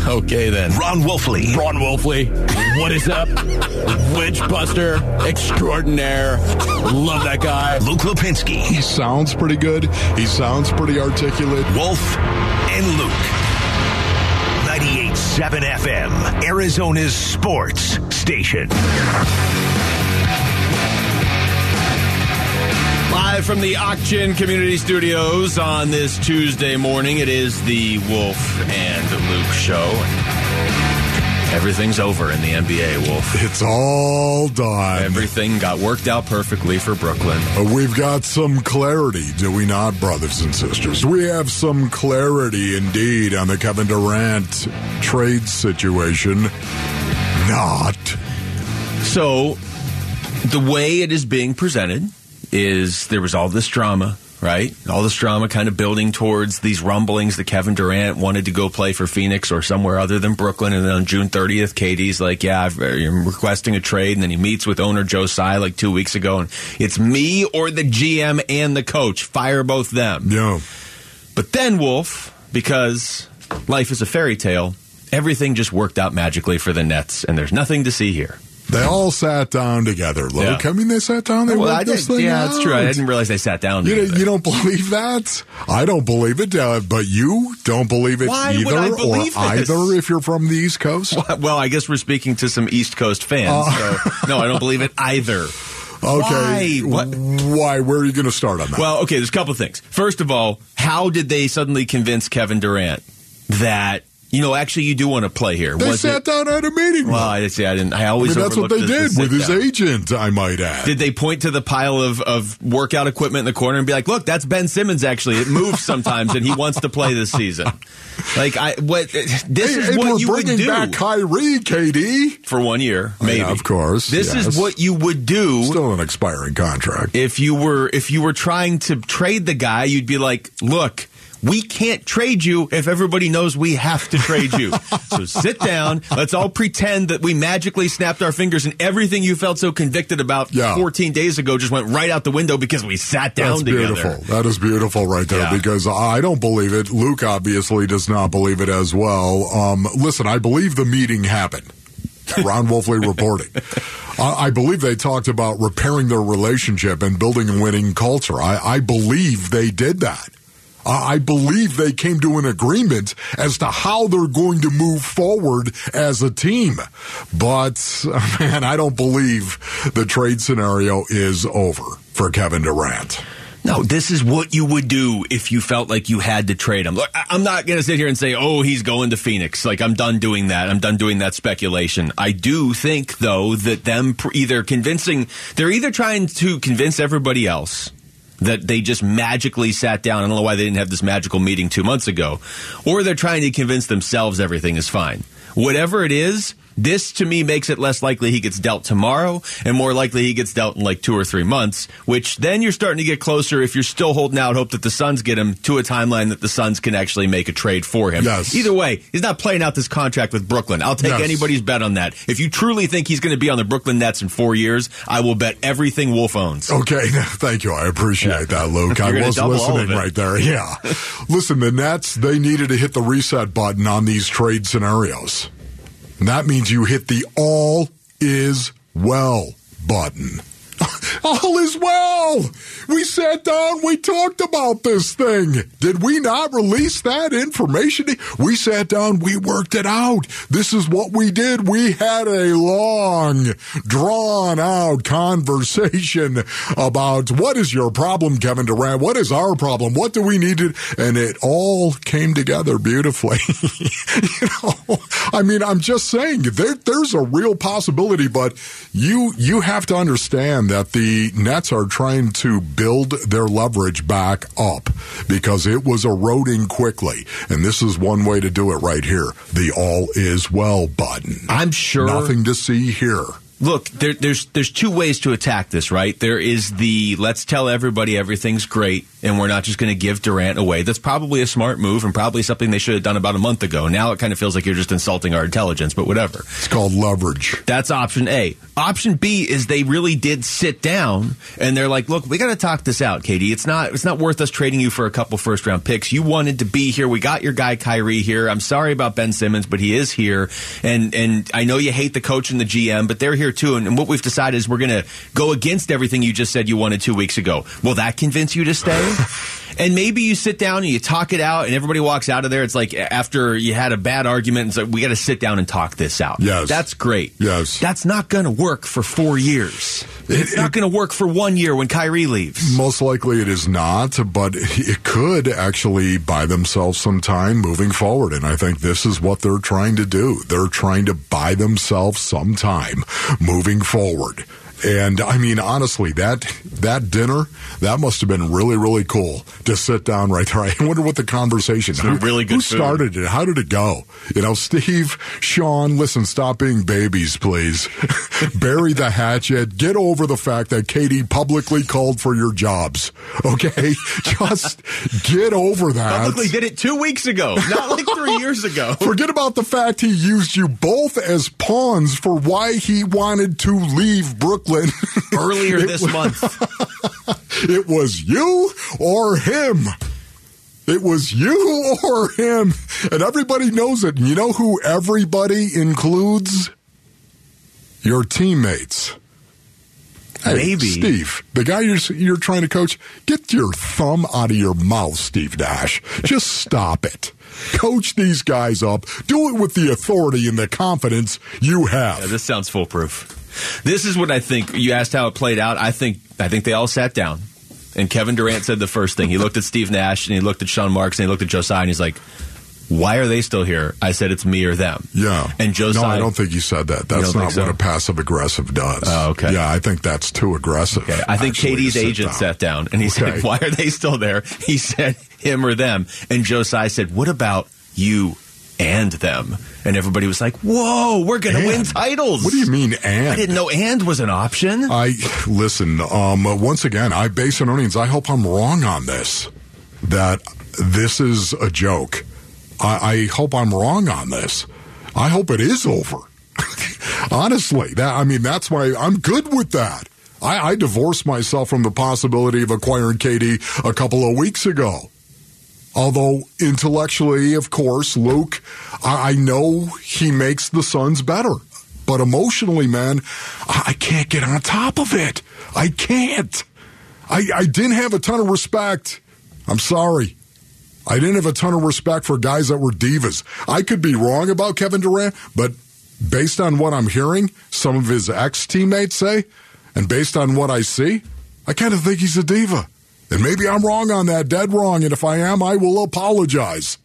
okay then. Ron Wolfley. Ron Wolfley, what is up? Witch Buster extraordinaire. Love that guy. Luke Lipinski. He sounds pretty good. He sounds pretty articulate. Wolf and Luke. 98.7 FM, Arizona's sports station. Live from the Auction Community Studios on this Tuesday morning, it is the Wolf and Luke show. Everything's over in the NBA, Wolf. It's all done. Everything got worked out perfectly for Brooklyn. Uh, We've got some clarity, do we not, brothers and sisters? We have some clarity indeed on the Kevin Durant trade situation. Not. So, the way it is being presented is there was all this drama, right? All this drama kind of building towards these rumblings that Kevin Durant wanted to go play for Phoenix or somewhere other than Brooklyn. And then on June 30th, KD's like, yeah, I'm uh, requesting a trade. And then he meets with owner Joe Tsai like two weeks ago. And it's me or the GM and the coach. Fire both them. Yeah. But then, Wolf, because life is a fairy tale, everything just worked out magically for the Nets. And there's nothing to see here. They all sat down together, Luke. Yeah. I mean, they sat down. They Well, I did, yeah, that's true. I didn't realize they sat down. You, you don't believe that? I don't believe it, uh, but you don't believe it Why either, I or this? either if you're from the East Coast. Well, I guess we're speaking to some East Coast fans. Uh. so, no, I don't believe it either. Okay, Why? What? Why? Where are you going to start on that? Well, okay, there's a couple things. First of all, how did they suddenly convince Kevin Durant that, you know, actually you do want to play here? they Was sat it- down at a meeting. Well, I see. I didn't. I I always mean, that's what overlook they the- the did with his agent. I might add. Did they point to the pile of, of workout equipment in the corner and be like, "Look, that's Ben Simmons. Actually, it moves sometimes, and he wants to play this season." Like, I what this Hey, is what we're you would bringing do back Kyrie, KD. for one year, oh, maybe. Yeah, of course, This yes. is what you would do Still an expiring contract. if you were if you were trying to trade the guy, you'd be like, "Look, we can't trade you if everybody knows we have to trade you. so sit down. Let's all pretend that we magically snapped our fingers and everything you felt so convicted about Yeah. 14 days ago just went right out the window because we sat down That's together." beautiful. That is beautiful right there Yeah. because I don't believe it. Luke obviously does not believe it as well. Um, listen, I believe the meeting happened. Ron Wolfley reporting. I I believe they talked about repairing their relationship and building a winning culture. I, I believe they did that. I I believe they came to an agreement as to how they're going to move forward as a team. But, man, I don't believe the trade scenario is over for Kevin Durant. No, this is what you would do if you felt like you had to trade him. Look, I'm not going to sit here and say, "Oh, he's going to Phoenix." Like I'm done doing that. I'm done doing that speculation. I do think though that them either convincing they're either trying to convince everybody else that they just magically sat down. I don't know why they didn't have this magical meeting 2 months ago, or they're trying to convince themselves everything is fine. Whatever it is, this to me makes it less likely he gets dealt tomorrow and more likely he gets dealt in like two or three months, which then you're starting to get closer if you're still holding out hope that the Suns get him to a timeline that the Suns can actually make a trade for him. Yes. Either way, he's not playing out this contract with Brooklyn. I'll take Yes. anybody's bet on that. If you truly think he's going to be on the Brooklyn Nets in four years, I will bet everything Wolf owns. Okay, thank you. I appreciate that, Luke. I was double all of listening right there. Yeah. Listen, the Nets, they needed to hit the reset button on these trade scenarios. That means you hit the all is well button. All is well. We sat down, we talked about this thing. Did we not release that information? We sat down, we worked it out. This is what we did. We had a long, drawn out conversation about what is your problem, Kevin Durant? What is our problem? What do we need to, and it all came together beautifully. you know, I mean, I'm just saying there, there's a real possibility, but you, you have to understand that the Nets are trying to build their leverage back up because it was eroding quickly. And this is one way to do it right here. The all is well button. I'm sure. Nothing to see here. Look, there, there's there's two ways to attack this, right? There is the let's tell everybody everything's great and we're not just going to give Durant away. That's probably a smart move and probably something they should have done about a month ago. Now it kind of feels like you're just insulting our intelligence, but whatever. It's called leverage. That's option A. Option B is they really did sit down and they're like, "Look, we got to talk this out, KD. It's not it's not worth us trading you for a couple first round picks. You wanted to be here. We got your guy Kyrie here. I'm sorry about Ben Simmons, but he is here. And and I know you hate the coach and the GM, but they're here too. And, and what we've decided is we're going to go against everything you just said you wanted two weeks ago. Will that convince you to stay? and maybe you sit down and you talk it out, and everybody walks out of there. It's like after you had a bad argument, it's like we got to sit down and talk this out. Yes. that's great. Yes. that's not going to work for four years. It's It- not going to work for one year when Kyrie leaves. Most likely it is not, but it could actually buy themselves some time moving forward. And I think this is what they're trying to do. They're trying to buy themselves some time moving forward. And I mean, honestly, that that dinner that must have been really, really cool to sit down right there. I wonder what the conversation. some really good Who food. started it? How did it go? You know, Steve, Sean, listen, stop being babies, please. Bury the hatchet. Get over the fact that KD publicly called for your jobs. Okay, just get over that. Publicly did it two weeks ago, not like three years ago. Forget about the fact he used you both as pawns for why he wanted to leave Brooklyn Earlier this was- month, It was you or him. It was you or him. And everybody knows it. And you know who everybody includes? Your teammates. Hey, Maybe. Steve, the guy you're you're trying to coach, get your thumb out of your mouth, Steve Nash. Just stop it. Coach these guys up. Do it with the authority and the confidence you have. Yeah, this sounds foolproof. This is what I think. You asked how it played out. I think I think they all sat down, and Kevin Durant said the first thing. He looked at Steve Nash and he looked at Sean Marks and he looked at Joe Tsai and he's like, "Why are they still here?" I said, "It's me or them." Yeah. And Joe Tsai, No, I don't think you said that. That's don't so? what a passive aggressive does. Oh, okay. Yeah, I think that's too aggressive. Okay, I think KD's agent down. sat down and he Okay. said, "Why are they still there?" He said, "Him or them." And Joe Tsai said, "What about you and them?" And everybody was like, "Whoa, we're going to win titles." What do you mean, and? I didn't know "and" was an option. I listen. Um, once again, I base and onions. I hope I'm wrong on this. That this is a joke. I, I hope I'm wrong on this. I hope it is over. Honestly, that I mean, that's why I'm good with that. I, I divorced myself from the possibility of acquiring KD a couple of weeks ago. Although intellectually, of course, Luke, I, I know he makes the Suns better. But emotionally, man, I, I can't get on top of it. I can't. I, I didn't have a ton of respect. I'm sorry. I didn't have a ton of respect for guys that were divas. I could be wrong about Kevin Durant, but based on what I'm hearing, some of his ex teammates say, and based on what I see, I kind of think he's a diva. And maybe I'm wrong on that, dead wrong. And if I am, I will apologize.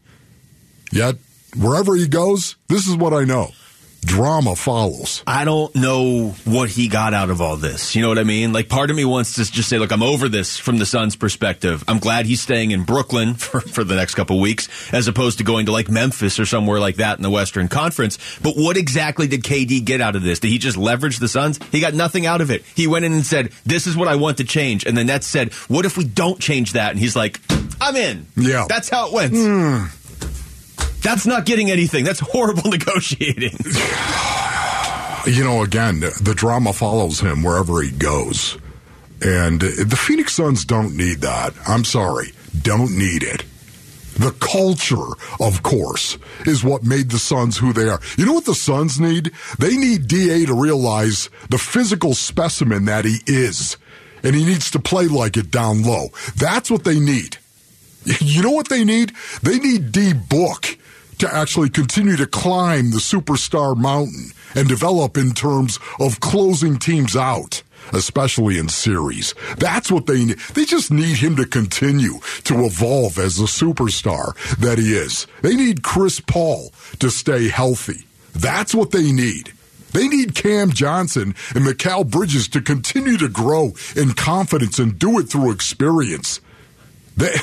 Yet, wherever he goes, this is what I know drama follows. I don't know what he got out of all this. You know what I mean? Like, part of me wants to just say, look, I'm over this from the Suns' perspective. I'm glad he's staying in Brooklyn for, for the next couple weeks, as opposed to going to like Memphis or somewhere like that in the Western Conference. But what exactly did KD get out of this? Did he just leverage the Suns? He got nothing out of it. He went in and said, this is what I want to change. And the Nets said, what if we don't change that? And he's like, I'm in. Yeah. That's how it went. Hmm. That's not getting anything. That's horrible negotiating. you know, again, the drama follows him wherever he goes. And the Phoenix Suns don't need that. I'm sorry. Don't need it. The culture, of course, is what made the Suns who they are. You know what the Suns need? They need DA to realize the physical specimen that he is. And he needs to play like it down low. That's what they need. You know what they need? They need D Book to actually continue to climb the superstar mountain and develop in terms of closing teams out, especially in series. That's what they need. They just need him to continue to evolve as the superstar that he is. They need Chris Paul to stay healthy. That's what they need. They need Cam Johnson and Mikal Bridges to continue to grow in confidence and do it through experience. They,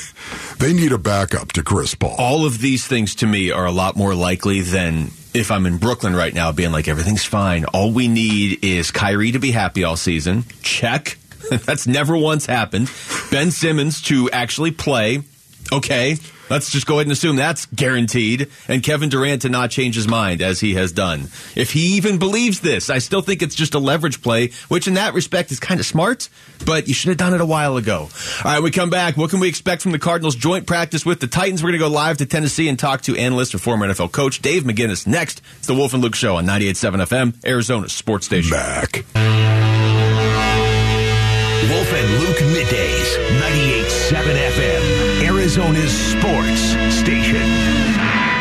they need a backup to Chris Paul. all of these things to me are a lot more likely than if I'm in Brooklyn right now being like everything's fine. All we need is Kyrie to be happy all season. Check. That's never once happened. Ben Simmons to actually play. Okay. Let's just go ahead and assume that's guaranteed. And Kevin Durant to not change his mind as he has done. If he even believes this, I still think it's just a leverage play, which in that respect is kind of smart, but you should have done it a while ago. All right, we come back. What can we expect from the Cardinals joint practice with the Titans? We're going to go live to Tennessee and talk to analyst and former NFL coach Dave McGinnis next. It's the Wolf and Luke Show on 98.7 FM, Arizona Sports Station. Back. Wolf and Luke middays, 98.7 FM, Arizona's sports station.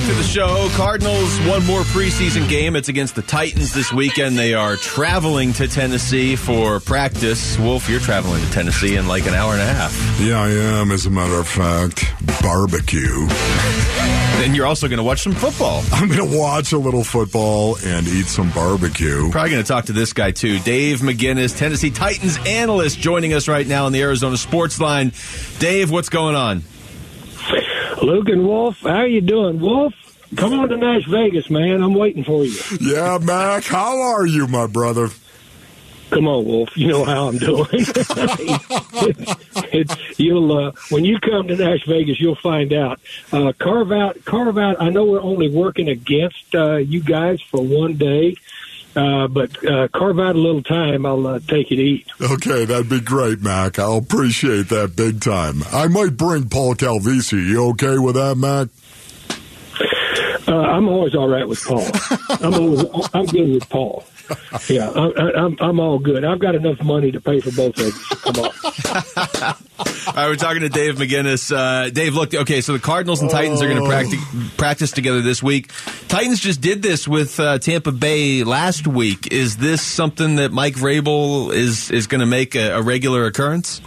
Back to the show. Cardinals, one more preseason game. It's against the Titans this weekend. They are traveling to Tennessee for practice. Wolf, you're traveling to Tennessee in like an hour and a half. Yeah, I am, as a matter of fact. Barbecue. Then you're also going to watch some football. I'm going to watch a little football and eat some barbecue. Probably going to talk to this guy too. Dave McGinnis, Tennessee Titans analyst, joining us right now on the Arizona Sports Line. Dave, what's going on? Luke and Wolf, how are you doing? Wolf, come on to Nash Vegas, man. I'm waiting for you. Yeah, Mac, how are you, my brother? Come on, Wolf. You know how I'm doing. it, you'll uh, when you come to Nash Vegas, you'll find out. Uh, carve out, carve out. I know we're only working against uh, you guys for one day. Uh, but uh, carve out a little time. I'll uh, take it to eat. Okay, that'd be great, Mac. I'll appreciate that big time. I might bring Paul Calvisi. You okay with that, Mac? Uh, I'm always all right with Paul. I'm always, I'm good with Paul. Yeah, I, I, I'm I'm all good. I've got enough money to pay for both of you. Come on. All right, we're talking to Dave McGinnis. Uh, Dave, look, okay, so the Cardinals and Titans are going to practice, practice together this week. Titans just did this with uh, Tampa Bay last week. Is this something that Mike Vrabel is is going to make a, a regular occurrence?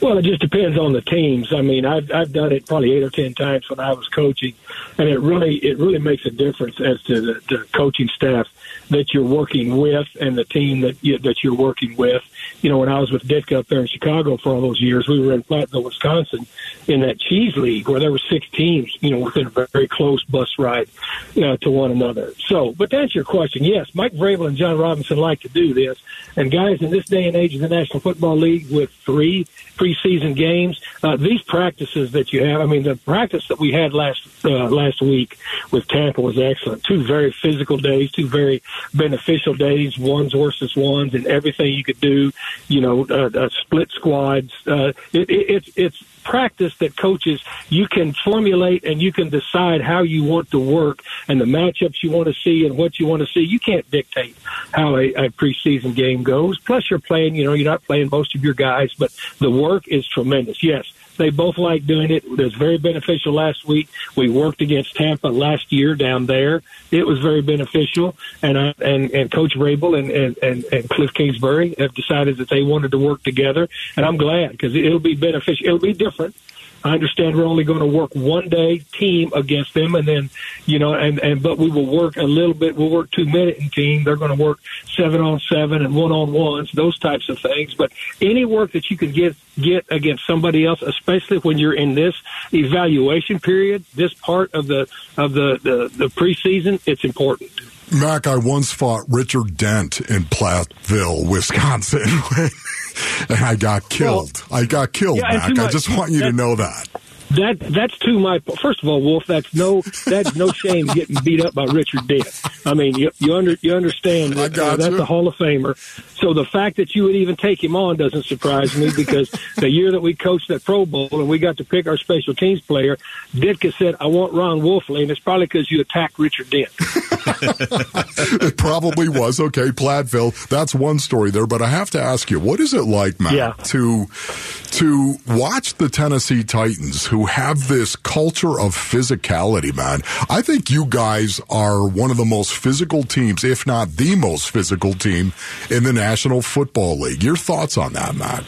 Well, it just depends on the teams. I mean, I've I've done it probably eight or ten times when I was coaching, and it really it really makes a difference as to the, the coaching staff that you're working with and the team that you, that you're working with. You know, when I was with Ditka up there in Chicago for all those years, we were in Platteville, Wisconsin, in that cheese league where there were six teams. You know, within a very close bus ride uh, to one another. So, but to answer your question, yes, Mike Vrabel and Jon Robinson like to do this, and guys in this day and age of the National Football League with three preseason games. Uh, these practices that you have, I mean, the practice that we had last uh, last week with Tampa was excellent. Two very physical days, two very beneficial days, ones versus ones, and everything you could do. You know, uh, uh, split squads. Uh, it, it, it's it's practice that coaches you can formulate and you can decide how you want to work and the matchups you want to see and what you want to see. You can't dictate how a, a preseason game goes. Plus, you're playing. You know, you're not playing most of your guys, but the work is tremendous. Yes, they both like doing it. It was very beneficial last week. We worked against Tampa last year down there. It was very beneficial, and I, and and Coach Vrabel and, and and and Kliff Kingsbury have decided that they wanted to work together, and I'm glad because it'll be beneficial. It'll be different. I understand we're only going to work one day team against them, and then you know, and and but we will work a little bit. We'll work two minute in team. They're going to work seven on seven and one on ones, those types of things. But any work that you can get get against somebody else, especially when you're in this evaluation period, this part of the of the the, the preseason, it's important. Mac, I once fought Richard Dent in Platteville, Wisconsin, and I got killed. Well, I got killed, yeah, Mac. I just want you to know that. That that's to my first of all, Wolf. That's no that's no shame getting beat up by Richard Dent. I mean, you you under you understand that uh, that's you. a Hall of Famer. So the fact that you would even take him on doesn't surprise me because the year that we coached at Pro Bowl and we got to pick our special teams player, Ditka said, "I want Ron Wolfley," and it's probably because you attacked Richard Dent. It probably was okay, Platteville. That's one story there, but I have to ask you, what is it like, Matt, Yeah. to to watch the Tennessee Titans, who have this culture of physicality, man? I think you guys are one of the most physical teams, if not the most physical team, in the National Football League. Your thoughts on that, Matt?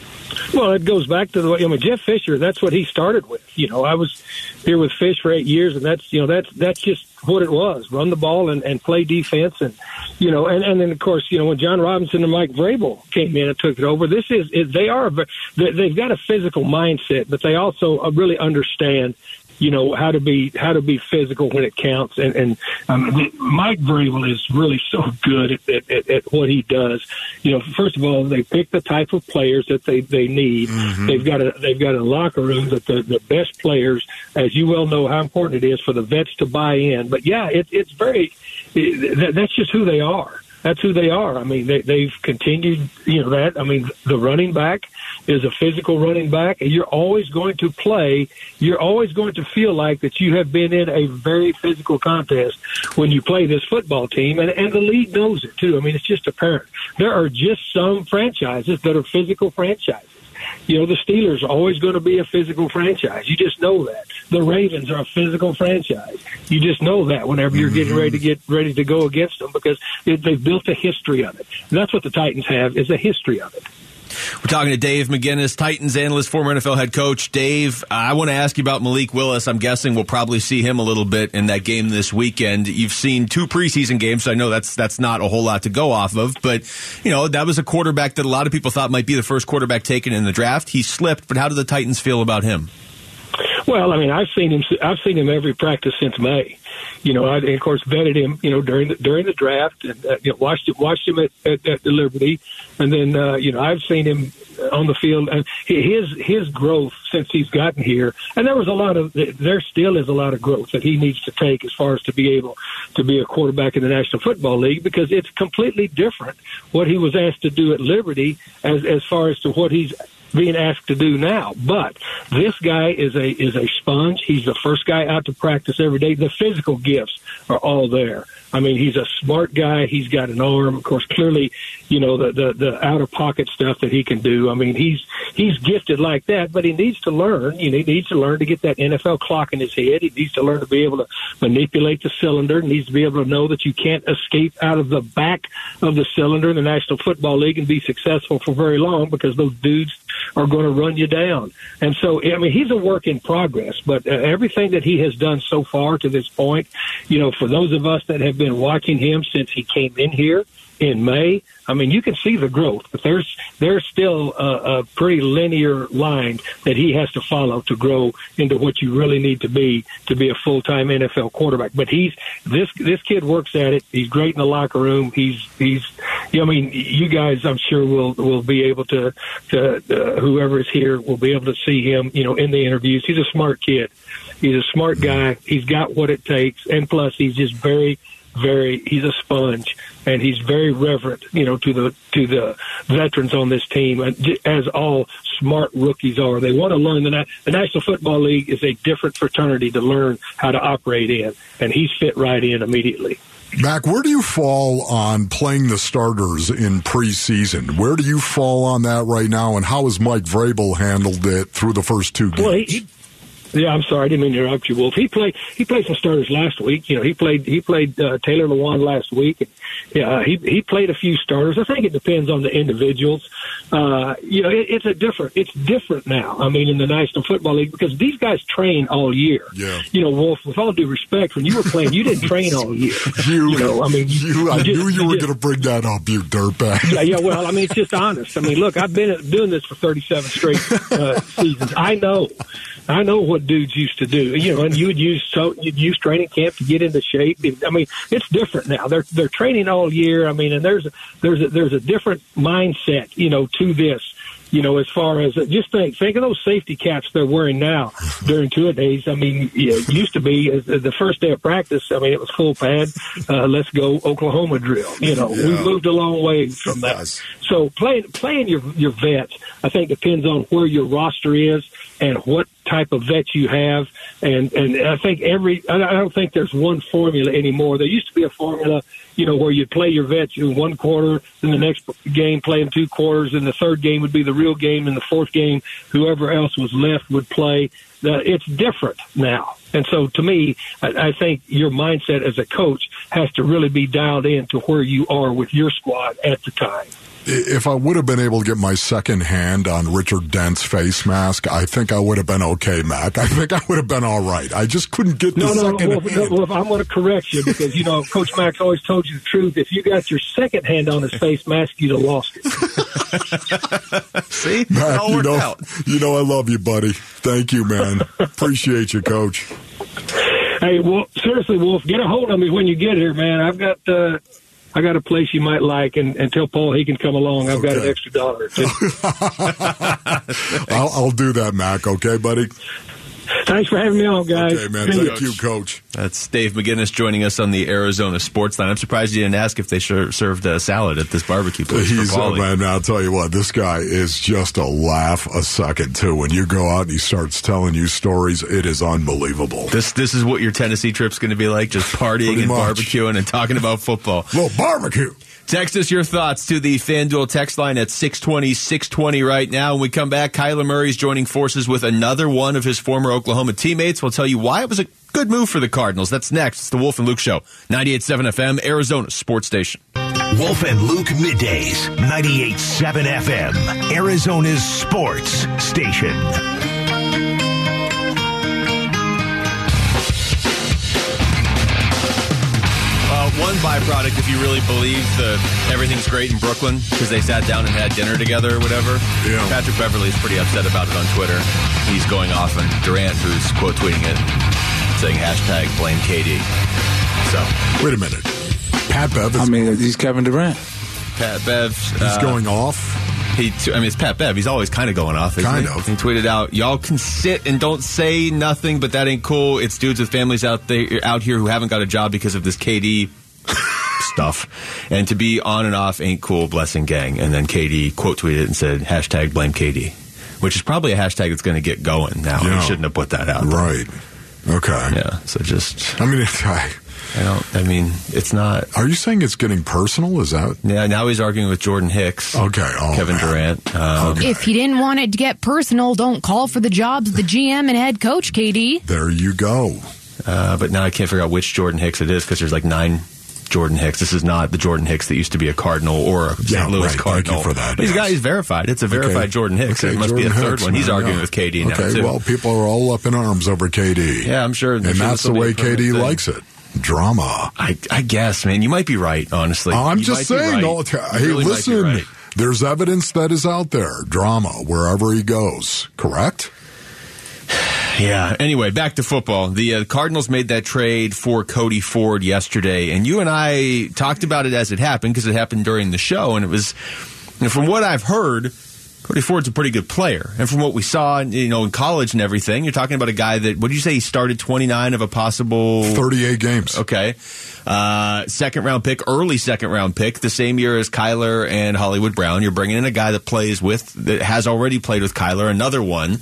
Well, it goes back to the I mean Jeff Fisher. That's what he started with. You know, I was here with Fish for eight years, and that's you know that's that's just what it was: run the ball and, and play defense, and you know, and and then of course you know when Jon Robinson and Mike Vrabel came in and took it over. This is, they are they've got a physical mindset, but they also uh, really understand you know how to be how to be physical when it counts. And, and um, Mike Vrabel is really so good at, at, at, what he does. You know, first of all, they pick the type of players that they they need. Mm-hmm. They've got a they've got a locker room that the the best players, as you well know, how important it is for the vets to buy in. But yeah, it, it's very it, that's just who they are that's who they are. I mean, they, they've continued, you know, that. I mean, the running back is a physical running back, and you're always going to play. You're always going to feel like that you have been in a very physical contest when you play this football team, and, and the league knows it too. I mean, it's just apparent. There are just some franchises that are physical franchises. You know, the Steelers are always going to be a physical franchise. You just know that. The Ravens are a physical franchise. You just know that whenever you're getting ready to get ready to go against them because it, they've built a history of it. And that's what the Titans have is a history of it. We're talking to Dave McGinnis, Titans analyst, former NFL head coach. Dave, I want to ask you about Malik Willis. I'm guessing we'll probably see him a little bit in that game this weekend. You've seen two preseason games, so I know that's that's not a whole lot to go off of. But you know that was a quarterback that a lot of people thought might be the first quarterback taken in the draft. He slipped, but how do the Titans feel about him? Well, I mean, I've seen him. I've seen him every practice since May. You know, I of course vetted him. You know, during the during the draft, and uh, you know, watched it, watched him at, at, at the Liberty, and then uh, you know, I've seen him on the field and his his growth since he's gotten here. And there was a lot of there still is a lot of growth that he needs to take as far as to be able to be a quarterback in the National Football League because it's completely different what he was asked to do at Liberty as as far as to what he's being asked to do now. But this guy is a is a sponge. He's the first guy out to practice every day. The physical gifts are all there. I mean, he's a smart guy. He's got an arm. Of course, clearly, you know the the, the out of pocket stuff that he can do. I mean, he's he's gifted like that, but he needs to learn. You know, he needs to learn to get that NFL clock in his head. He needs to learn to be able to manipulate the cylinder. He needs to be able to know that you can't escape out of the back of the cylinder in the National Football League and be successful for very long because those dudes are going to run you down. And so, I mean, he's a work in progress, but uh, everything that he has done so far to this point, you know, for those of us that have been watching him since he came in here in May, I mean, you can see the growth, but there's there's still a, a pretty linear line that he has to follow to grow into what you really need to be to be a full time NFL quarterback. But he's this this kid works at it. He's great in the locker room. He's he's. You know, I mean, you guys, I'm sure will will be able to to uh, whoever is here will be able to see him. You know, in the interviews, he's a smart kid. He's a smart guy. He's got what it takes, and plus, he's just very very he's a sponge and he's very reverent you know to the to the veterans on this team And as all smart rookies are they want to learn the, the national football league is a different fraternity to learn how to operate in and he's fit right in immediately Mac, where do you fall on playing the starters in preseason? Where do you fall on that right now, and how has Mike Vrabel handled it through the first two games? Well, he, yeah, I'm sorry, I didn't mean to interrupt you, Wolf. He played he played some starters last week. You know, he played he played uh, Taylor Lewan last week. And, yeah, he he played a few starters. I think it depends on the individuals. Uh, you know, it, it's a different it's different now. I mean, in the National Football League because these guys train all year. Yeah. You know, Wolf. With all due respect, when you were playing, you didn't train all year. you, you know, I mean, you, I just, knew you were going to bring that up, you dirtbag. Yeah, yeah. Well, I mean, it's just honest. I mean, look, I've been doing this for 37 straight uh, seasons. I know. I know what dudes used to do. You know, and you would use so you'd use training camp to get into shape. I mean, it's different now. They're they're training all year. I mean, and there's a, there's a, there's a different mindset, you know, to this. You know, as far as uh, just think, think of those safety caps they're wearing now during two days. I mean, it used to be uh, the first day of practice. I mean, it was full pad. Uh, let's go Oklahoma drill. You know, yeah. we moved a long way from that. So playing playing your your vets, I think depends on where your roster is and what type of vet you have. And and I think every I don't think there's one formula anymore. There used to be a formula, you know, where you'd play your vets in one quarter, then the next game play in two quarters, and the third game would be the real game, and the fourth game, whoever else was left would play. It's different now. And so to me, I, I think your mindset as a coach has to really be dialed in to where you are with your squad at the time if I would have been able to get my second hand on Richard Dent's face mask, I think I would have been okay, Mac. I think I would have been all right. I just couldn't get no, the no, second well, hand. well, I'm going to correct you because, you know, Coach Max always told you the truth. If you got your second hand on his face mask, you'd have lost it. See? Mac, you know, out. you know I love you, buddy. Thank you, man. Appreciate you, Coach. Hey, well, seriously, Wolf, get a hold of me when you get here, man. I've got uh, I got a place you might like, and, and tell Paul he can come along. I've got an extra dollar. I'll, I'll do that, Mac. Okay, buddy. Thanks for having me on, guys. Okay, man. See ya. Thank you, Coach. That's Dave McGinnis joining us on the Arizona Sports Line. I'm surprised you didn't ask if they served a salad at this barbecue place He's for Paulie. man. I'll tell you what. This guy is just a laugh a second too. When you go out and he starts telling you stories, it is unbelievable. This this is what your Tennessee trip's going to be like, just partying and much. barbecuing and talking about football. Little barbecue. Text us your thoughts to the FanDuel text line at 620 620 right now. When we come back, Kyler Murray's joining forces with another one of his former Oklahoma teammates. We'll tell you why it was a good move for the Cardinals. That's next. It's the Wolf and Luke Show, 98.7 FM, Arizona Sports Station. Wolf and Luke middays, 98.7 FM, Arizona's sports station. One byproduct, if you really believe the everything's great in Brooklyn because they sat down and had dinner together or whatever. Yeah. Patrick Beverley is pretty upset about it on Twitter. He's going off on Durant, who's quote tweeting it, saying hashtag blame KD. So Wait a minute. Pat Bev is I mean, he's Kevin Durant. Pat Bev, he's uh, going off. He, t- I mean, it's Pat Bev. He's always kind of going off. Isn't Kind he? of. He tweeted out, "Y'all can sit and don't say nothing, but that ain't cool. It's dudes with families out there out here who haven't got a job because of this KD stuff, and to be on and off ain't cool. Blessing gang." And then KD quote tweeted and said, "Hashtag blame KD," which is probably a hashtag that's going to get going now. Yeah. He shouldn't have put that out. there. Right. Okay. Yeah. So just, I mean, it's, I, I don't. I mean, it's not. are you saying it's getting personal? Is that Yeah. Now he's arguing with Jordan Hicks. okay? Oh, Kevin man. Durant. Um, If you didn't want it to get personal, don't call for the jobs of the GM and head coach, KD. There you go. Uh, but now I can't figure out which Jordan Hicks it is because there's like nine Jordan Hicks. This is not the Jordan Hicks that used to be a Cardinal or a St. Yeah, Louis right. Thank Cardinal. you for that, He's yes. got he's verified. It's a verified Okay. Jordan Hicks. Okay, there must Jordan be a third Hicks, one. He's man, arguing yeah. with KD now Okay, too. well, people are all up in arms over KD. yeah, I'm sure. And sure that's the way KD thing. likes it. Drama. I, I guess, man. You might be right. Honestly, oh, I'm You just saying. right. No, hey, really listen. right. There's evidence that is out there. Drama wherever he goes. Correct. Yeah. Anyway, back to football. The uh, Cardinals made that trade for Cody Ford yesterday, and you and I talked about it as it happened because it happened during the show, and it was, you know, from what I've heard, Cody Ford's a pretty good player, and from what we saw, you know, in college and everything, you're talking about a guy that. What did you say? He started 29 of a possible 38 games. Okay. Uh, second round pick, early second round pick, the same year as Kyler and Hollywood Brown. You're bringing in a guy that plays with, that has already played with Kyler, another one,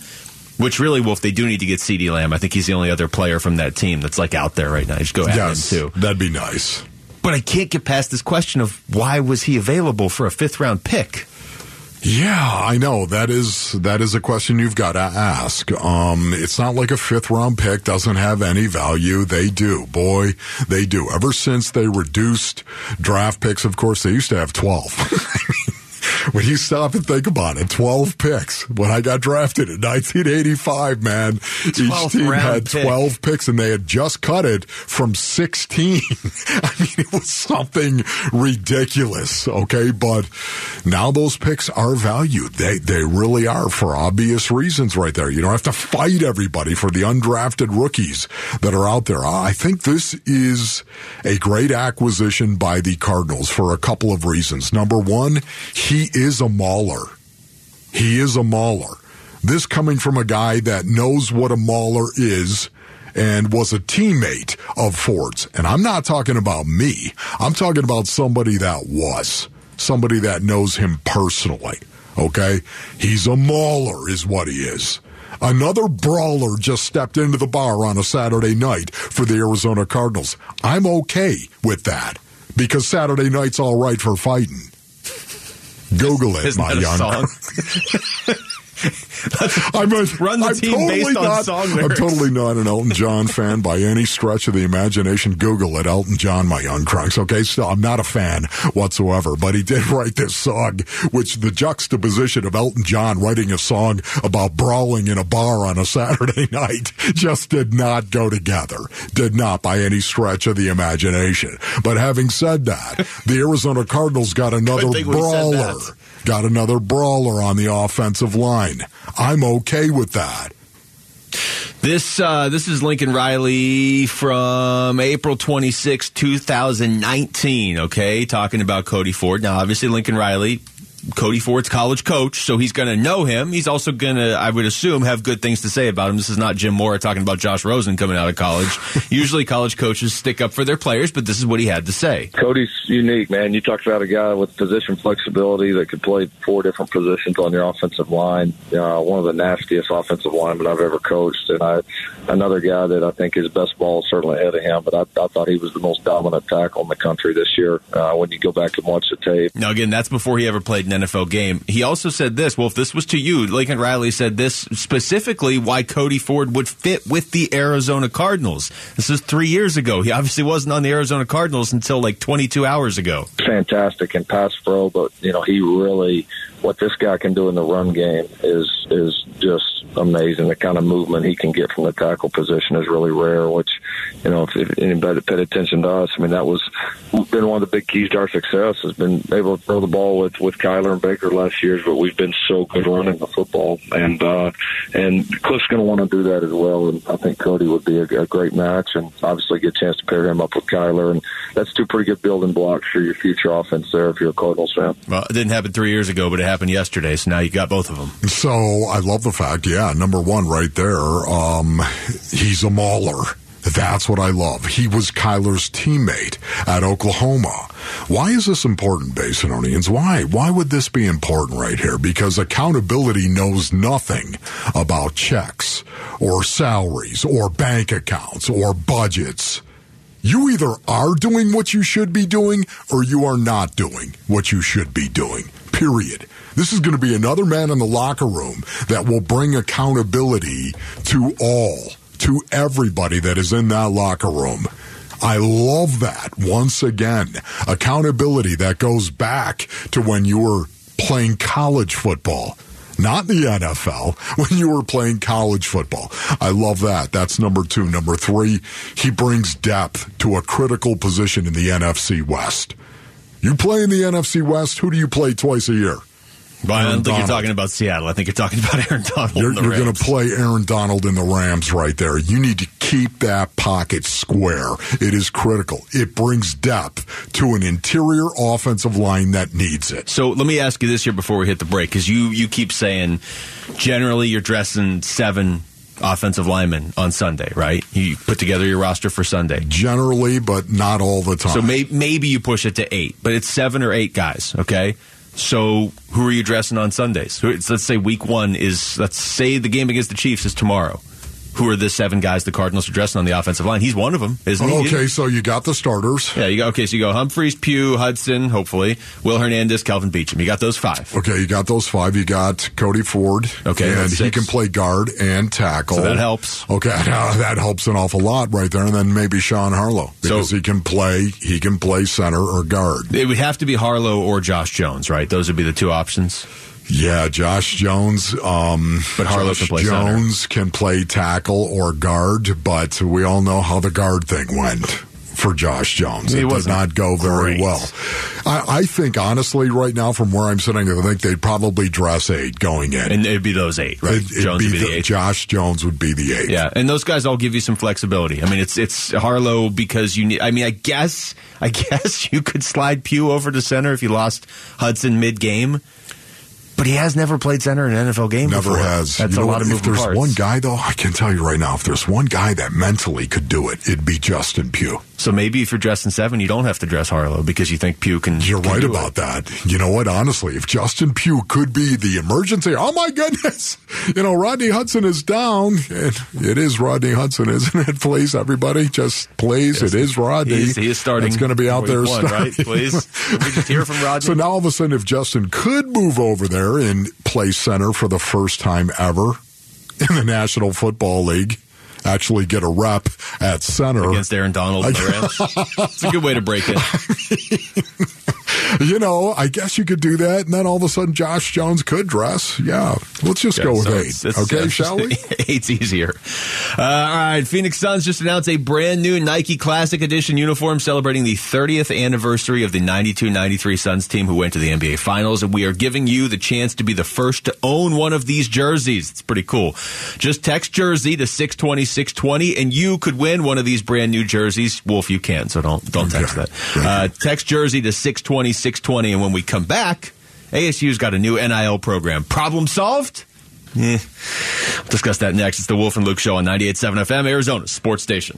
which really, Wolf, they do need to get CeeDee Lamb. I think he's the only other player from that team that's like out there right now. Just go add Yes, him too. that'd be nice. But I can't get past this question of why was he available for a fifth round pick? Yeah, I know that is that is a question you've got to ask. Um, it's not like a fifth round pick doesn't have any value. They do, boy, they do. Ever since they reduced draft picks, of course, they used to have twelve. When you stop and think about it, twelve picks. When I got drafted in 1985, man, each team had pick. twelve picks, and they had just cut it from sixteen. I mean, it was something ridiculous. Okay, but now those picks are valued. They they really are for obvious reasons, right there. You don't have to fight everybody for the undrafted rookies that are out there. I think this is a great acquisition by the Cardinals for a couple of reasons. Number one, he is a mauler. He is a mauler. This coming from a guy that knows what a mauler is and was a teammate of Ford's. And I'm not talking about me. I'm talking about somebody that was. Somebody that knows him personally. Okay? He's a mauler is what he is. Another brawler just stepped into the bar on a Saturday night for the Arizona Cardinals. I'm okay with that because Saturday night's all right for fighting. Google it, Isn't my young. I'm a, Run the I'm team totally based on not, song I'm totally not an Elton John fan by any stretch of the imagination. Google it, Elton John, my young crunks. Okay, so I'm not a fan whatsoever, but he did write this song, which the juxtaposition of Elton John writing a song about brawling in a bar on a Saturday night just did not go together. Did not by any stretch of the imagination. But having said that, the Arizona Cardinals got another thing we said brawler. Got another brawler on the offensive line. I'm okay with that. This uh, this is Lincoln Riley from April 26, 2019, okay? Talking about Cody Ford. Now, obviously, Lincoln Riley Cody Ford's college coach, so he's going to know him. He's also going to, I would assume, have good things to say about him. This is not Jim Mora talking about Josh Rosen coming out of college. Usually, college coaches stick up for their players, but this is what he had to say. Cody's unique, man. You talked about a guy with position flexibility that could play four different positions on your offensive line. Uh, one of the nastiest offensive linemen I've ever coached, and I another guy that I think his best ball is certainly ahead of him. But I, I thought he was the most dominant tackle in the country this year. Uh, when you go back and watch the tape. Now, again, that's before he ever played NFL game. He also said this. Well, if this was to you, Lincoln Riley said this specifically why Cody Ford would fit with the Arizona Cardinals. This is three years ago. He obviously wasn't on the Arizona Cardinals until like 22 hours ago. Fantastic and pass pro, but you know he really what this guy can do in the run game is is just amazing. The kind of movement he can get from the tackle position is really rare. Which, you know, if, if anybody paid attention to us, I mean, that was been one of the big keys to our success. Has been able to throw the ball with with Kyler and Baker last years, but we've been so good running the football, and uh, and Kliff's going to want to do that as well. And I think Cody would be a, a great match, and obviously get a chance to pair him up with Kyler, and that's two pretty good building blocks for your future offense there if you're a Cardinals fan. Well, it didn't happen three years ago, but it happened yesterday, so now you got both of them. So I love the fact, yeah, number one right there, um, he's a mauler. That's what I love. He was Kyler's teammate at Oklahoma. Why is this important, Basinonians? Why? Why would this be important right here? Because accountability knows nothing about checks or salaries or bank accounts or budgets. You either are doing what you should be doing or you are not doing what you should be doing. Period. This is going to be another man in the locker room that will bring accountability to all, to everybody that is in that locker room. I love that once again. Accountability that goes back to when you were playing college football not the NFL, when you were playing college football. I love that. That's number two. Number three, he brings depth to a critical position in the NFC West. You play in the NFC West, who do you play twice a year? Well, I don't think you're talking about Seattle. I think you're talking about Aaron Donald. You're, you're going to play Aaron Donald in the Rams right there. You need to keep that pocket square. It is critical. It brings depth to an interior offensive line that needs it. So let me ask you this here before we hit the break, because you you keep saying generally you're dressing seven offensive linemen on Sunday, right? You put together your roster for Sunday. Generally, but not all the time. So may, maybe you push it to eight, but it's seven or eight guys. Okay. So who are you dressing on Sundays? Let's say week one is. Let's say the game against the Chiefs is tomorrow. Who are the seven guys the Cardinals are dressing on the offensive line? He's one of them, isn't oh, he? okay, so you got the starters. Yeah, you go. Okay, so you go Humphries, Pugh, Hudson, hopefully Will Hernandez, Kelvin Beachum. You got those five. Okay, you got those five. You got Cody Ford. Okay, and he can play guard and tackle. So that helps. Okay, that helps an awful lot right there. And then maybe Sean Harlow because So- he can play. He can play center or guard. It would have to be Harlow or Josh Jones, right? Those would be the two options. Yeah, Josh Jones. Um, But Harlow Josh can play center. Jones can play tackle or guard, but we all know how the guard thing went for Josh Jones. He it did wasn't go very great. well. I, I think, honestly, right now, from where I'm sitting, I think they'd probably dress eight going in. And it'd be those eight, right? It- Jones would be the the- eight. Josh Jones would be the eight. Yeah, and those guys all give you some flexibility. I mean, it's it's Harlow because you need. I mean, I guess I guess you could slide Pugh over to center if you lost Hudson mid game, but he has never played center in an NFL game. Never before. has. That's You a know lot what? of If moving there's parts. one guy, though, I can tell you right now, if there's one guy that mentally could do it, it'd be Justin Pugh. So maybe if you're dressing seven, you don't have to dress Harlow because you think Pugh can. You're can right do about it. that. You know what? Honestly, if Justin Pugh could be the emergency, oh my goodness! You know, Rodney Hudson is down. And it is Rodney Hudson, isn't it? Please, everybody, just please. It is Rodney. He's, he is starting. It's going to be out there, one, starting. right? Please, Can we just hear from Rodney. So now all of a sudden, if Justin could move over there and play center for the first time ever in the National Football League, actually get a rep at center. against Aaron Donald it's a good way to break in. you know, I guess you could do that, and then all of a sudden Josh Jones could dress. Yeah, let's just go with so eight. it's- it's- okay, it's shall we? Eight's easier. Uh, all right, Phoenix Suns just announced a brand new Nike Classic Edition uniform celebrating the 30th anniversary of the 92-93 Suns team who went to the NBA Finals, and we are giving you the chance to be the first to own one of these jerseys. It's pretty cool. Just text jersey to 620 620, and you could win one of these brand new jerseys. Wolf, you can, so don't don't text that. Uh, text jersey to 620 620, and when we come back, ASU's got a new NIL program. Problem solved? Eh. We'll discuss that next. It's the Wolf and Luke Show on 98.7 FM, Arizona Sports Station.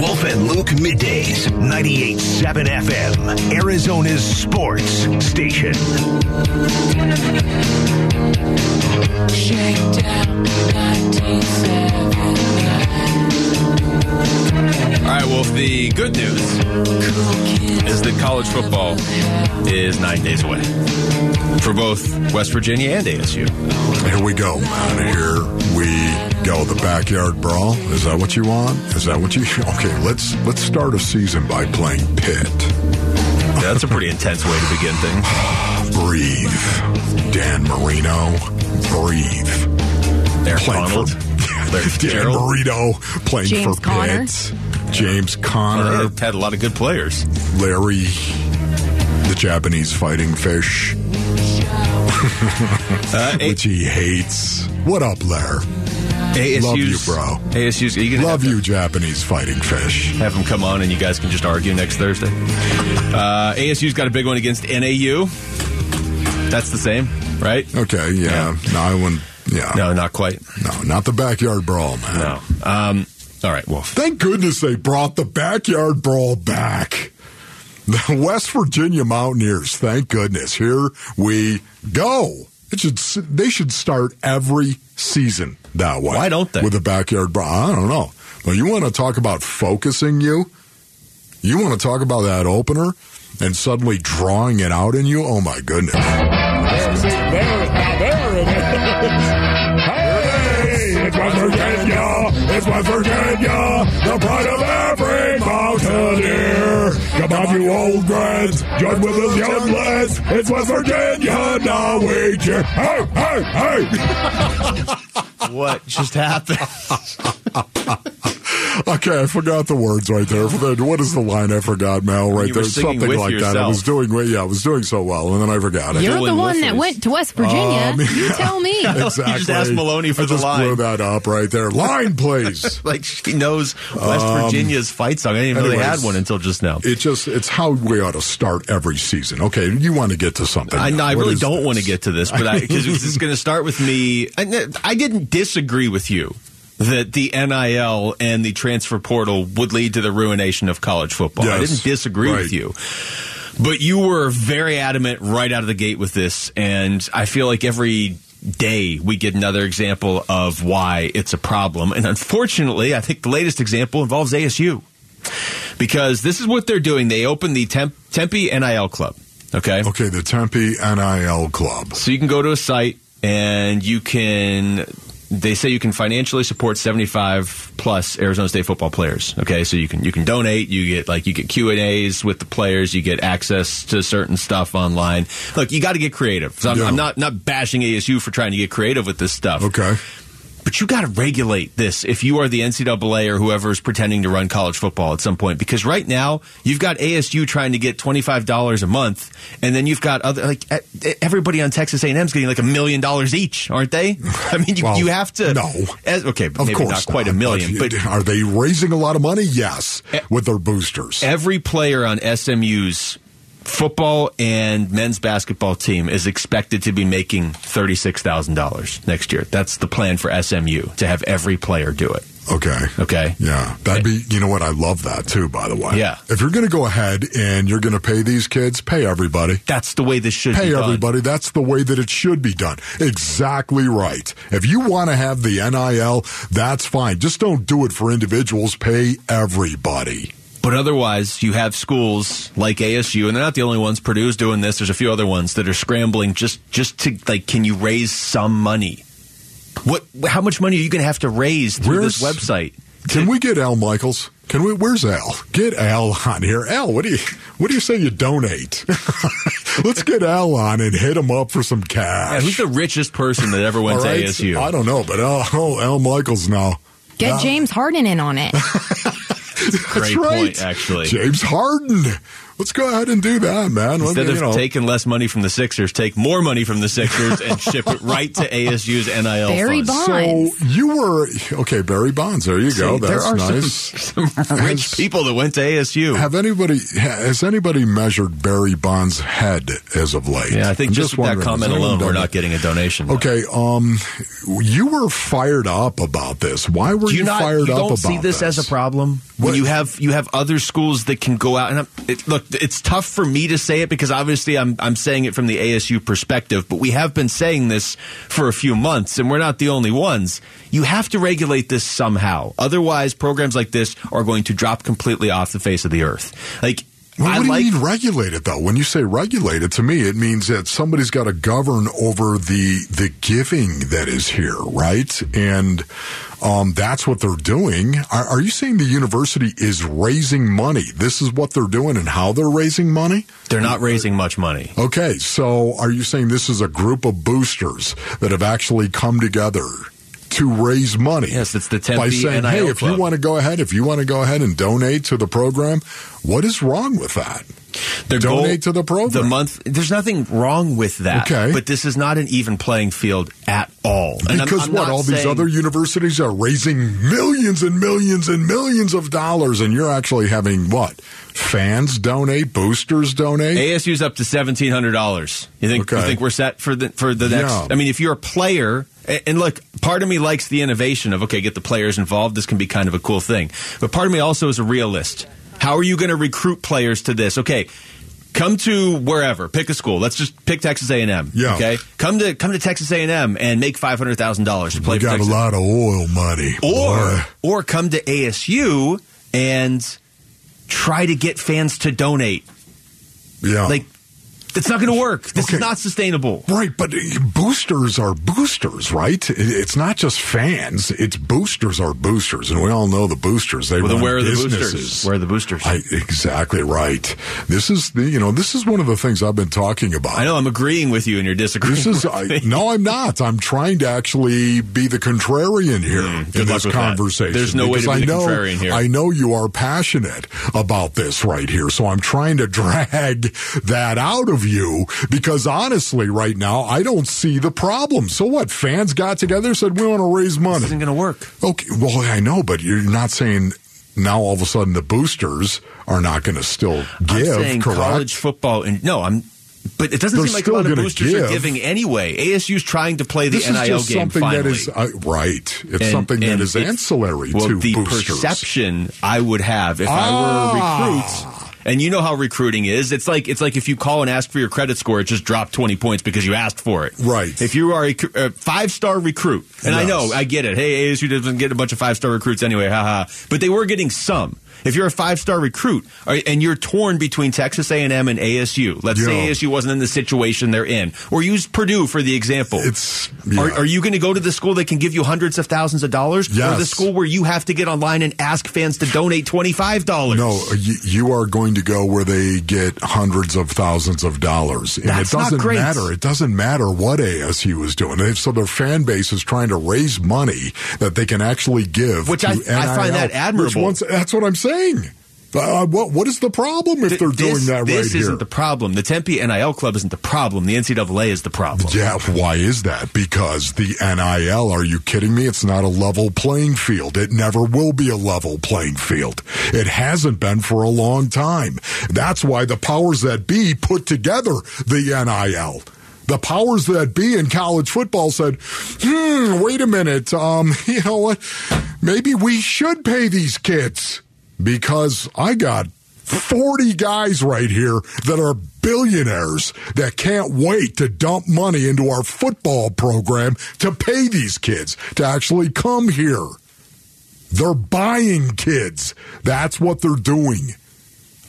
Wolf and Luke middays, 98.7 FM, Arizona's sports station. Shakedown 1979. All right, Wolf, the good news is that college football is nine days away for both West Virginia and ASU. Here we go, man. Here we go. The backyard brawl. Is that what you want? Is that what you? Okay, let's let's start a season by playing Pitt. That's a pretty intense way to begin things. Breathe, Dan Marino. Breathe. Eric Playing Arnold, for Larry Dan Fitzgerald. Marino playing James for Conner. Pitt. James Well, had a lot of good players. Larry, the Japanese fighting fish, Uh, A- which he hates. What up, Lair? ASU's, Love you, bro. ASU's, are you gonna Love have, you, Japanese fighting fish. have him come on and you guys can just argue next Thursday. Uh, ASU's got a big one against NAU. That's the same, right? Okay, yeah. No, I wouldn't. Yeah. No, not quite. No, not the backyard brawl, man. No. Um, all right, Wolf. Thank goodness they brought the backyard brawl back. The West Virginia Mountaineers, thank goodness. Here we go. It should they should start every season that way. Why don't they? With a backyard brawl. I don't know. Well, you want to talk about focusing you? You want to talk about that opener and suddenly drawing it out in you? Oh my goodness. Hey, it's West Virginia. It's West Virginia, the pride of every mountaineer. Come on, you old grads, join with us young lads. It's West Virginia, now we cheer. Hey, hey, hey. What just happened? Okay, I forgot the words right there. What is the line I forgot, Mel? Right You there, something with like that. I was doing, yeah, I was doing so well, and then I forgot it. You're Dylan the one that went to West Virginia. Um, you tell me. Exactly. You just asked Maloney for I the just line. blew that up right there. Line, please. like she knows West Virginia's fight song. I didn't even know they Um, had one until just now. It just it's how we ought to start every season. Okay, you want to get to something. I, now. know, I really don't this? want to get to this, but because this is going to start with me. I, I didn't disagree with you that the NIL and the transfer portal would lead to the ruination of college football. I didn't disagree right. with you. But you were very adamant right out of the gate with this, and I feel like every day we get another example of why it's a problem. And unfortunately, I think the latest example involves ASU because this is what they're doing. They opened the Temp- Tempe NIL Club. Okay. Okay, the Tempe NIL Club. So you can go to a site and you can. They say you can financially support seventy five plus Arizona State football players. Okay, so you can you can donate. You get like you get Q and A's with the players. You get access to certain stuff online. Look, you got to get creative. So I'm, Yeah. I'm not not bashing ASU for trying to get creative with this stuff. Okay. But you got to regulate this if you are the NCAA or whoever is pretending to run college football at some point. Because right now you've got ASU trying to get twenty five dollars a month, and then you've got other like everybody on Texas A and M is getting like a million dollars each, aren't they? I mean, you, Well, you have to. no. as- okay, Of maybe course not quite a million, but are they raising a lot of money? Yes, with their boosters. every player on SMU's football and men's basketball team is expected to be making $36,000 next year. That's the plan for SMU to have every player do it. Okay. Okay. Yeah, that'd be. You know what? I love that too. By the way. Yeah. If you're going to go ahead and you're going to pay these kids, pay everybody. That's the way this should be Pay everybody. That's the way that it should be done. Exactly right. If you want to have the NIL, that's fine. Just don't do it for individuals. Pay everybody. But otherwise, you have schools like ASU, and they're not the only ones. Purdue's doing this. There's a few other ones that are scrambling just just to like, can you raise some money? What? How much money are you going to have to raise through this Where's- website? Can we get Al Michaels? Can we? Where's Al? Get Al on here. Al, what do you what do you say you donate? Let's get Al on and hit him up for some Yeah, cash. who's the richest person that ever went All to? ASU? I don't know, but Al, oh, Al Michaels now. Get Yeah. James Harden in on it. Great That's right. point, actually. James Harden. Let's go ahead and do that, man. Instead me, of you know, taking less money from the Sixers, take more money from the Sixers and ship it right to ASU's NIL Barry funds. Bonds. So you were okay, Barry Bonds. There you go. See, there That's are some- nice. Some rich people that went to ASU. Have anybody has anybody measured Barry Bonds' head as of late? yeah, I think I'm just, with that comment alone, we're not getting a donation. Okay, um, you were fired up about this. Why were Do you you not? fired you up don't see this, as a problem when What- you have you have other schools that can go out and it, look. It's tough for me to say it because obviously I'm I'm saying it from the ASU perspective, but we have been saying this for a few months, and we're not the only ones. You have to regulate this somehow, otherwise programs like this are going to drop completely off the face of the earth. Like. Well, I what do like you mean regulated though? When you say regulated, to me it means that somebody's got to govern over the the giving that is here, right? And um, that's what they're doing. Are, are you saying the university is raising money? This is what they're doing and how they're raising money? they're not raising much money. Okay, so are you saying this is a group of boosters that have actually come together to raise money? Yes, it's the Tempe by saying, NIL "Hey, if you want to go ahead, if you want to go ahead and donate to the program, what is wrong with that?" Their Donate to the program. The month. There's nothing wrong with that. Okay. But this is not an even playing field at all. And I'm- Because I'm what? not All these other universities are raising millions and millions and millions of dollars, and you're actually having what? Fans donate, boosters donate. ASU's up to seventeen hundred dollars. You think you think we're set for the for the next? Yeah. I mean, if you're a player, and look, part of me likes the innovation of okay, get the players involved. This can be kind of a cool thing. But part of me also is a realist. How are you going to recruit players to this? Okay. Come to wherever, pick a school. Let's just pick Texas A and M. Yeah. Okay. Come to come to Texas A and M and make five hundred thousand dollars to play We for got a lot of oil money. or boy. or come to ASU and try to get fans to donate. yeah, Like it's not going to work. This Okay. is not sustainable. Right, but uh, boosters are boosters, right? It's not just fans. It's boosters are boosters, and we all know the boosters. They Well, run where are the businesses. boosters? Where are the boosters? I, exactly right. This is the you know this is one of the things I've been talking about. I know I'm agreeing with you and you're disagreeing. This is with I, me. no, I'm not. I'm trying to actually be the contrarian here good in this with that. conversation. There's no way to be I the know, contrarian here. I know you are passionate about this right here, so I'm trying to drag that out of you because honestly, right now, I don't see the problem. So what? Fans got together said we want to raise This money. isn't going to work. Okay, well, I know, but you're not saying now all of a sudden the boosters are not going to still give. I'm saying correct? college football and no, I'm. But it doesn't They're seem like a lot of boosters are giving anyway. ASU's trying to play the this NIL is game something finally. that is uh, right. It's And- something that and is it- ancillary well, to the boosters. perception I would have if I were a recruit. And you know how recruiting is. It's like it's like if you call and ask for your credit score, it just dropped twenty points because you asked for it. Right. If you are a, a five star recruit, and I know I get it. Hey, ASU doesn't get a bunch of five star recruits anyway, haha. But they were getting some. If you're a five star recruit and you're torn between Texas A&M and ASU, let's say ASU wasn't in the situation they're in, or use Purdue for the example. It's Are, yeah. are you going to go to the school that can give you hundreds of thousands of dollars, or the school where you have to get online and ask fans to donate twenty five dollars? No, you, you are going to go where they get hundreds of thousands of dollars, and That's it not doesn't great. matter. It doesn't matter what ASU is doing. So their fan base is trying to raise money that they can actually give, Which I- I find that admirable. once- that's what I'm saying. Uh, what what is the problem if they're this, doing that right here? this isn't the problem. The Tempe NIL club isn't the problem. The NCAA is the problem. Yeah, why is that? Because the NIL, are you kidding me? It's not a level playing field. It never will be a level playing field. It hasn't been for a long time. That's why the powers that be put together the NIL. The powers that be in college football said, hmm, wait a minute. Um, you know what? Maybe we should pay these kids because I got 40 guys right here that are billionaires that can't wait to dump money into our football program to pay these kids to actually come here. They're buying kids. That's what they're doing.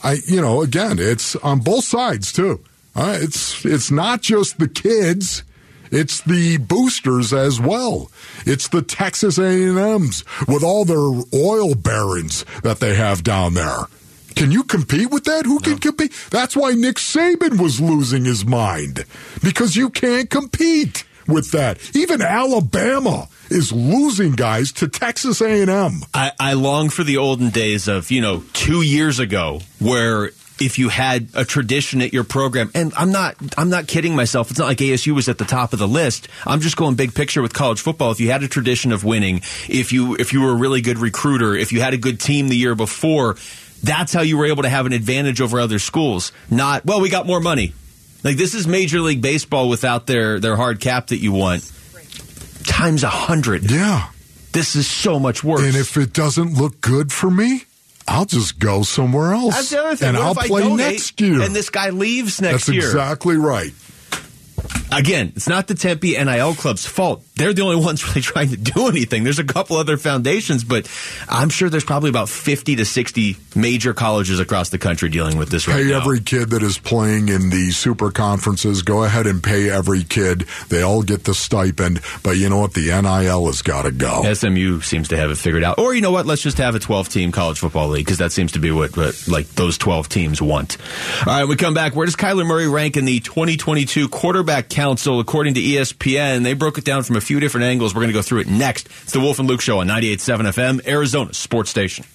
I, you know, again, it's on both sides too. Uh, it's it's not just the kids. It's the boosters as well. It's the Texas A&Ms with all their oil barons that they have down there. Can you compete with that? Who can compete? That's why Nick Saban was losing his mind because you can't compete with that. Even Alabama is losing guys to Texas A&M. I, I long for the olden days of you know two years ago where if you had a tradition at your program. And I'm not I'm not kidding myself. It's not like ASU was at the top of the list. I'm just going big picture with college football. If you had a tradition of winning if you if you were a really good recruiter if you had a good team the year before that's how you were able to have an advantage over other schools. Not well we got more money. Like this is major league baseball without their their hard cap that you want. Times a hundred. Yeah. this is so much worse. And if it doesn't look good for me, I'll just go somewhere else. That's the other thing. And What I'll if play donate next year. And this guy leaves next That's year. That's exactly right. Again, it's not the Tempe NIL club's fault. They're the only ones really trying to do anything. There's a couple other foundations, but I'm sure there's probably about 50 to 60 major colleges across the country dealing with this right Pay now. every kid that is playing in the super conferences. Go ahead and pay every kid. They all get the stipend. But you know what? The NIL has got to go. SMU seems to have it figured out. Or you know what? Let's just have a 12 team college football league because that seems to be what, what like those 12 teams want. All right, we come back. Where does Kyler Murray rank in the 2022 quarterback council according to ESPN? They broke it down from a few different angles. We're going to go through it next. It's the Wolf and Luke show on 98.7 FM, Arizona Sports Station.